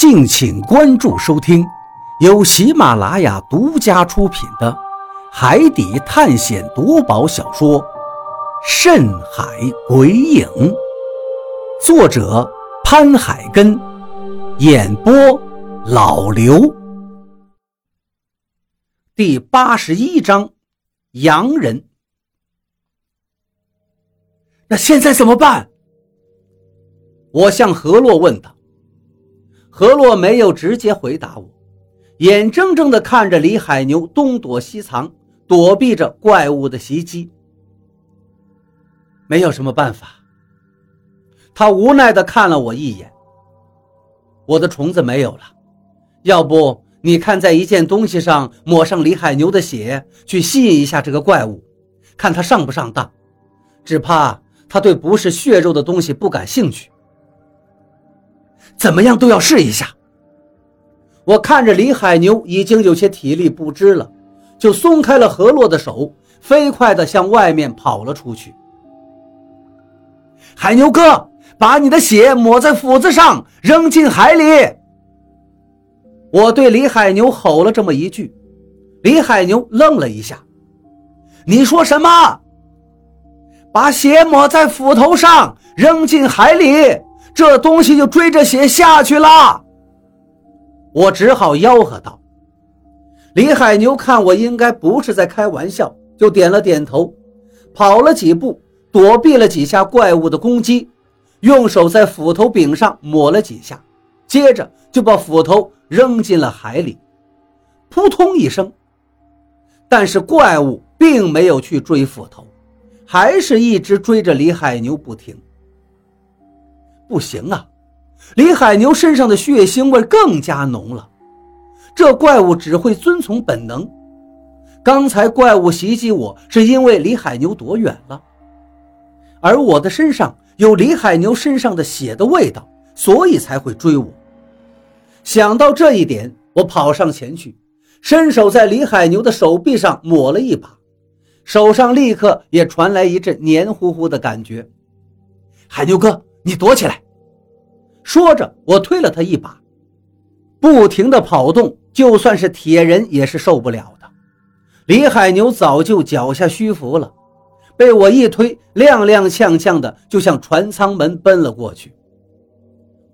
敬请关注收听，由喜马拉雅独家出品的《海底探险夺宝小说》《深海鬼影》，作者潘海根，演播老刘。第八十一章，洋人。那现在怎么办？我向何洛问道。何洛没有直接回答我，眼睁睁地看着李海牛东躲西藏，躲避着怪物的袭击。没有什么办法。他无奈地看了我一眼。我的虫子没有了，要不你看在一件东西上抹上李海牛的血，去吸引一下这个怪物，看他上不上当。只怕他对不是血肉的东西不感兴趣。怎么样都要试一下。我看着李海牛已经有些体力不支了，就松开了何洛的手，飞快地向外面跑了出去。海牛哥，把你的血抹在斧子上，扔进海里！我对李海牛吼了这么一句。李海牛愣了一下：“你说什么？把血抹在斧头上，扔进海里？”这东西就追着血下去了，我只好吆喝道：“李海牛，看我应该不是在开玩笑，就点了点头，跑了几步，躲避了几下怪物的攻击，用手在斧头柄上抹了几下，接着就把斧头扔进了海里，扑通一声。但是怪物并没有去追斧头，还是一直追着李海牛不停。”不行啊！李海牛身上的血腥味更加浓了。这怪物只会遵从本能。刚才怪物袭击我是因为李海牛躲远了，而我的身上有李海牛身上的血的味道，所以才会追我。想到这一点，我跑上前去，伸手在李海牛的手臂上抹了一把，手上立刻也传来一阵黏糊糊的感觉。海牛哥。你躲起来！说着，我推了他一把，不停的跑动，就算是铁人也是受不了的。李海牛早就脚下虚浮了，被我一推，踉踉跄跄的就向船舱门奔了过去。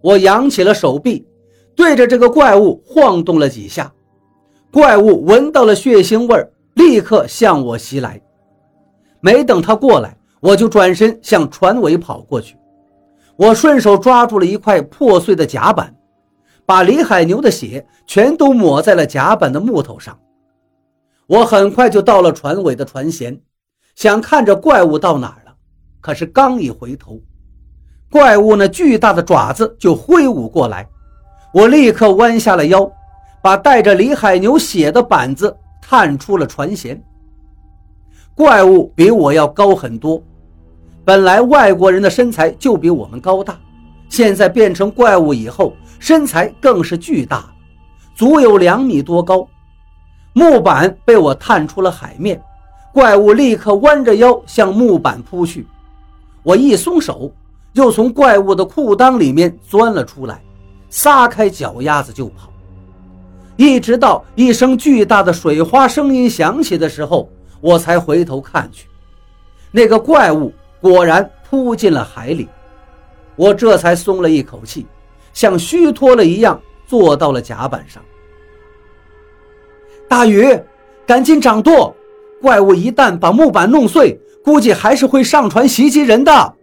我扬起了手臂，对着这个怪物晃动了几下，怪物闻到了血腥味立刻向我袭来。没等他过来，我就转身向船尾跑过去。我顺手抓住了一块破碎的甲板，把李海牛的血全都抹在了甲板的木头上。我很快就到了船尾的船舷，想看着怪物到哪儿了。可是刚一回头，怪物那巨大的爪子就挥舞过来。我立刻弯下了腰，把带着李海牛血的板子探出了船舷。怪物比我要高很多。本来外国人的身材就比我们高大，现在变成怪物以后，身材更是巨大，足有两米多高。木板被我探出了海面，怪物立刻弯着腰向木板扑去。我一松手，又从怪物的裤裆里面钻了出来，撒开脚丫子就跑。一直到一声巨大的水花声音响起的时候，我才回头看去，那个怪物。果然扑进了海里，我这才松了一口气，像虚脱了一样坐到了甲板上。大禹，赶紧掌舵！怪物一旦把木板弄碎，估计还是会上船袭击人的。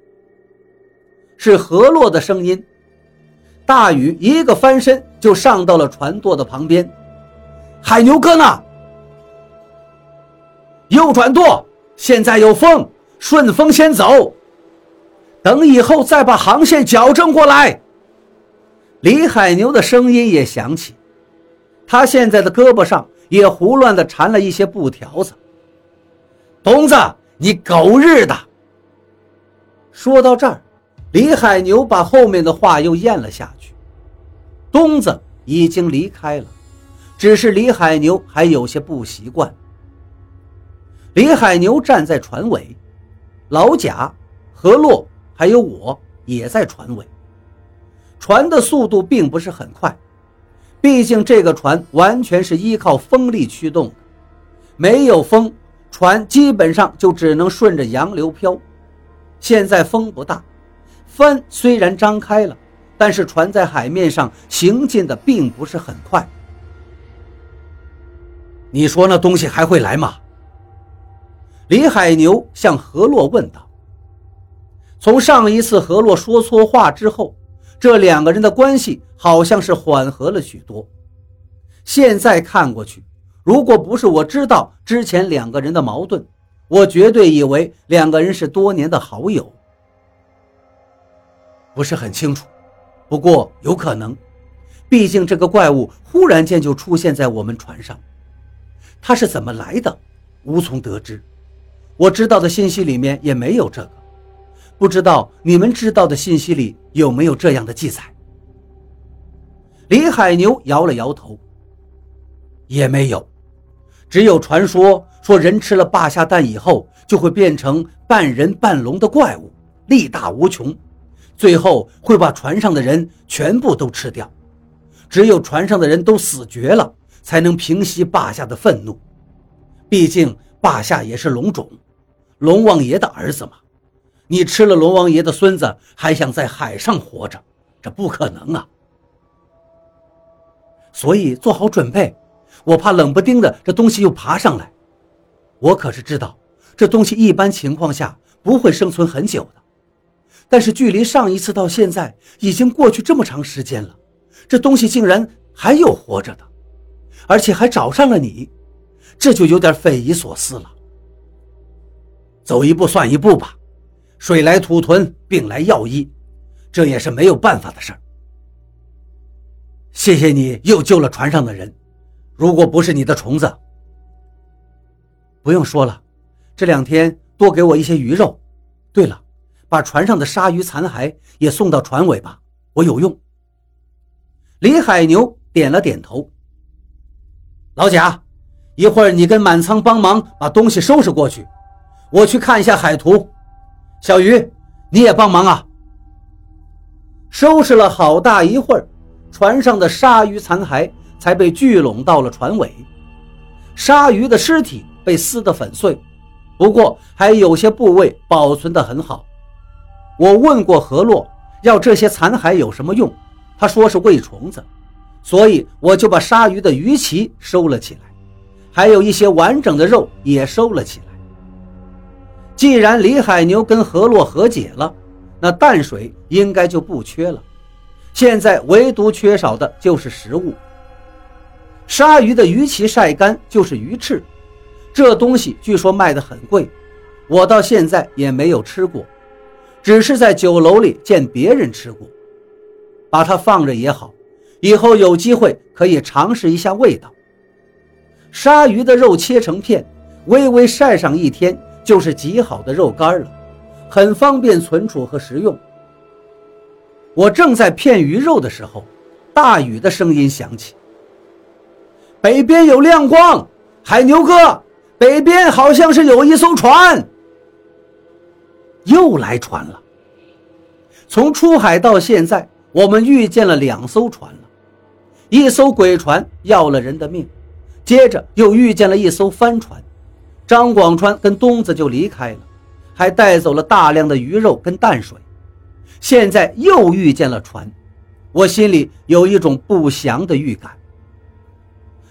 是何洛的声音。大禹一个翻身就上到了船舵的旁边。海牛哥呢？右转舵，现在有风。顺风先走，等以后再把航线矫正过来。李海牛的声音也响起，他现在的胳膊上也胡乱地缠了一些布条子。东子，你狗日的！说到这儿，李海牛把后面的话又咽了下去。东子已经离开了，只是李海牛还有些不习惯。李海牛站在船尾。老贾、何洛还有我也在船尾。船的速度并不是很快，毕竟这个船完全是依靠风力驱动的，没有风，船基本上就只能顺着洋流飘。现在风不大，帆虽然张开了，但是船在海面上行进的并不是很快。你说那东西还会来吗？李海牛向何洛问道。从上一次何洛说错话之后，这两个人的关系好像是缓和了许多。现在看过去，如果不是我知道之前两个人的矛盾，我绝对以为两个人是多年的好友。不是很清楚，不过有可能，毕竟这个怪物忽然间就出现在我们船上，他是怎么来的，无从得知。我知道的信息里面也没有这个。不知道你们知道的信息里有没有这样的记载？李海牛摇了摇头，也没有，只有传说说人吃了霸下蛋以后就会变成半人半龙的怪物，力大无穷，最后会把船上的人全部都吃掉，只有船上的人都死绝了，才能平息霸下的愤怒。毕竟霸下也是龙种，龙王爷的儿子嘛。你吃了龙王爷的孙子，还想在海上活着？这不可能啊！所以做好准备，我怕冷不丁的这东西又爬上来。我可是知道，这东西一般情况下不会生存很久的。但是距离上一次到现在已经过去这么长时间了，这东西竟然还有活着的，而且还找上了你，这就有点匪夷所思了。走一步算一步吧。水来土屯，病来药医，这也是没有办法的事儿。谢谢你又救了船上的人，如果不是你的虫子，不用说了，这两天多给我一些鱼肉。对了，把船上的鲨鱼残骸也送到船尾吧，我有用。李海牛点了点头。老贾，一会儿你跟满仓帮忙把东西收拾过去，我去看一下海图。小鱼，你也帮忙啊！收拾了好大一会儿，船上的鲨鱼残骸才被聚拢到了船尾。鲨鱼的尸体被撕得粉碎，不过还有些部位保存得很好。我问过何洛，要这些残骸有什么用？他说是喂虫子，所以我就把鲨鱼的鱼鳍收了起来，还有一些完整的肉也收了起来。既然李海牛跟何洛和解了，那淡水应该就不缺了。现在唯独缺少的就是食物。鲨鱼的鱼鳍晒干就是鱼翅，这东西据说卖得很贵，我到现在也没有吃过，只是在酒楼里见别人吃过。把它放着也好，以后有机会可以尝试一下味道。鲨鱼的肉切成片，微微晒上一天。就是极好的肉干了，很方便存储和食用。我正在片鱼肉的时候，大禹的声音响起：“北边有亮光，海牛哥，北边好像是有一艘船，又来船了。从出海到现在，我们遇见了两艘船了，一艘鬼船要了人的命，接着又遇见了一艘帆船。”张广川跟东子就离开了，还带走了大量的鱼肉跟淡水。现在又遇见了船，我心里有一种不祥的预感。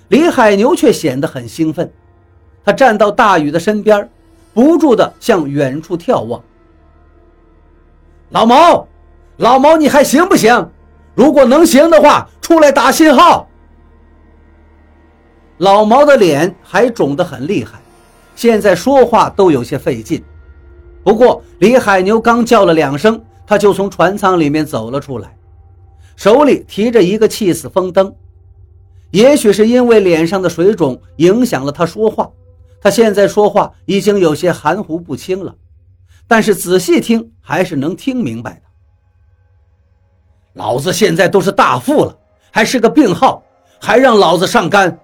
李海牛却显得很兴奋，他站到大禹的身边，不住地向远处眺望。老毛，老毛，你还行不行？如果能行的话，出来打信号。老毛的脸还肿得很厉害。现在说话都有些费劲，不过李海牛刚叫了两声，他就从船舱里面走了出来，手里提着一个气死风灯。也许是因为脸上的水肿影响了他说话，他现在说话已经有些含糊不清了，但是仔细听还是能听明白的。老子现在都是大富了，还是个病号，还让老子上杆？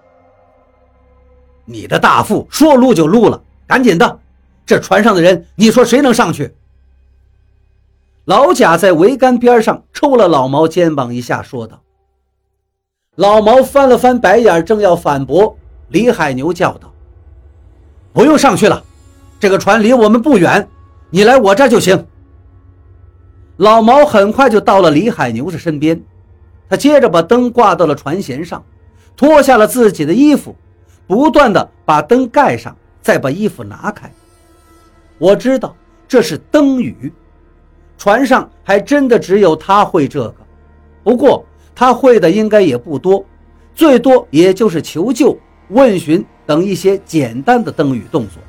你的大副说撸就撸了，赶紧的！这船上的人，你说谁能上去？老贾在桅杆边上抽了老毛肩膀一下，说道：“老毛翻了翻白眼，正要反驳，李海牛叫道：“不用上去了，这个船离我们不远，你来我这就行。”老毛很快就到了李海牛的身边，他接着把灯挂到了船舷上，脱下了自己的衣服，不断的把灯盖上，再把衣服拿开。我知道这是灯语。船上还真的只有他会这个，不过他会的应该也不多，最多也就是求救、问询等一些简单的灯语动作。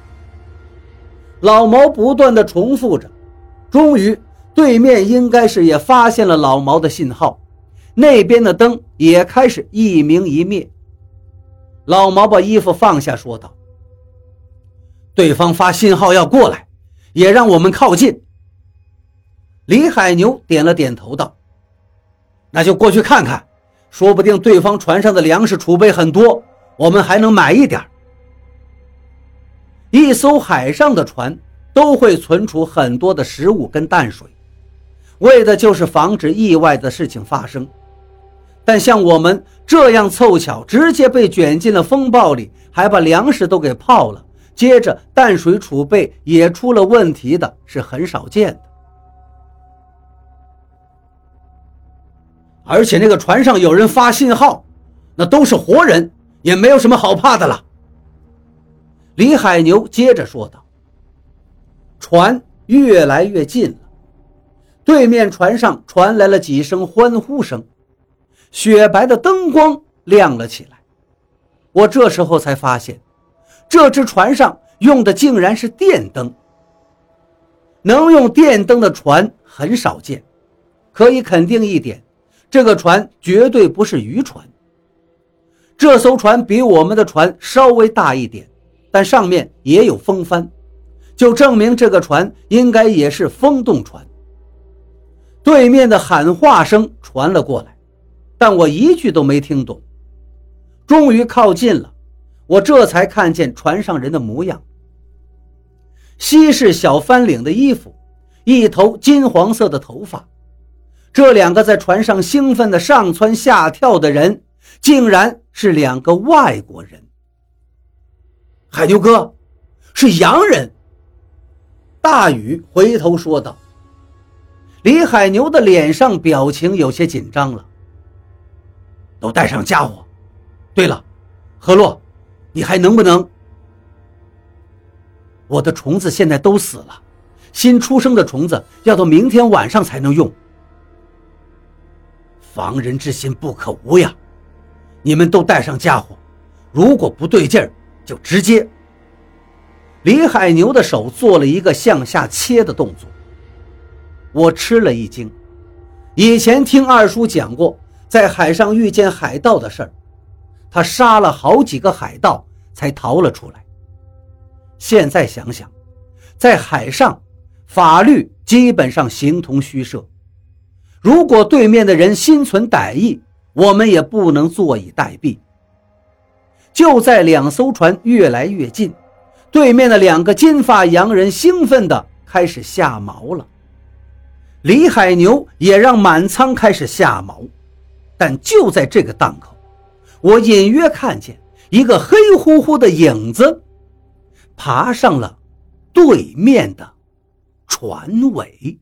老毛不断的重复着，终于对面应该是也发现了老毛的信号，那边的灯也开始一明一灭。老毛把衣服放下，说道：“对方发信号要过来，也让我们靠近。”李海牛点了点头，道：“那就过去看看，说不定对方船上的粮食储备很多，我们还能买一点。一艘海上的船都会存储很多的食物跟淡水，为的就是防止意外的事情发生。但像我们这样凑巧直接被卷进了风暴里，还把粮食都给泡了，接着淡水储备也出了问题的，是很少见的。”而且那个船上有人发信号，那都是活人，也没有什么好怕的了。李海牛接着说道：“船越来越近了，对面船上传来了几声欢呼声，雪白的灯光亮了起来。我这时候才发现，这只船上用的竟然是电灯。能用电灯的船很少见，可以肯定一点。”这个船绝对不是渔船。这艘船比我们的船稍微大一点，但上面也有风帆，就证明这个船应该也是风动船。对面的喊话声传了过来，但我一句都没听懂。终于靠近了，我这才看见船上人的模样：西式小翻领的衣服，一头金黄色的头发。这两个在船上兴奋的上蹿下跳的人，竟然是两个外国人。海牛哥，是洋人。大禹回头说道。李海牛的脸上表情有些紧张了。都带上家伙。对了，何洛，你还能不能？我的虫子现在都死了，新出生的虫子要到明天晚上才能用。防人之心不可无呀！你们都带上家伙，如果不对劲儿，就直接。李海牛的手做了一个向下切的动作，我吃了一惊。以前听二叔讲过，在海上遇见海盗的事儿，他杀了好几个海盗才逃了出来。现在想想，在海上，法律基本上形同虚设。如果对面的人心存歹意，我们也不能坐以待毙。就在两艘船越来越近，对面的两个金发洋人兴奋地开始下锚了。李海牛也让满仓开始下锚，但就在这个档口，我隐约看见一个黑乎乎的影子爬上了对面的船尾。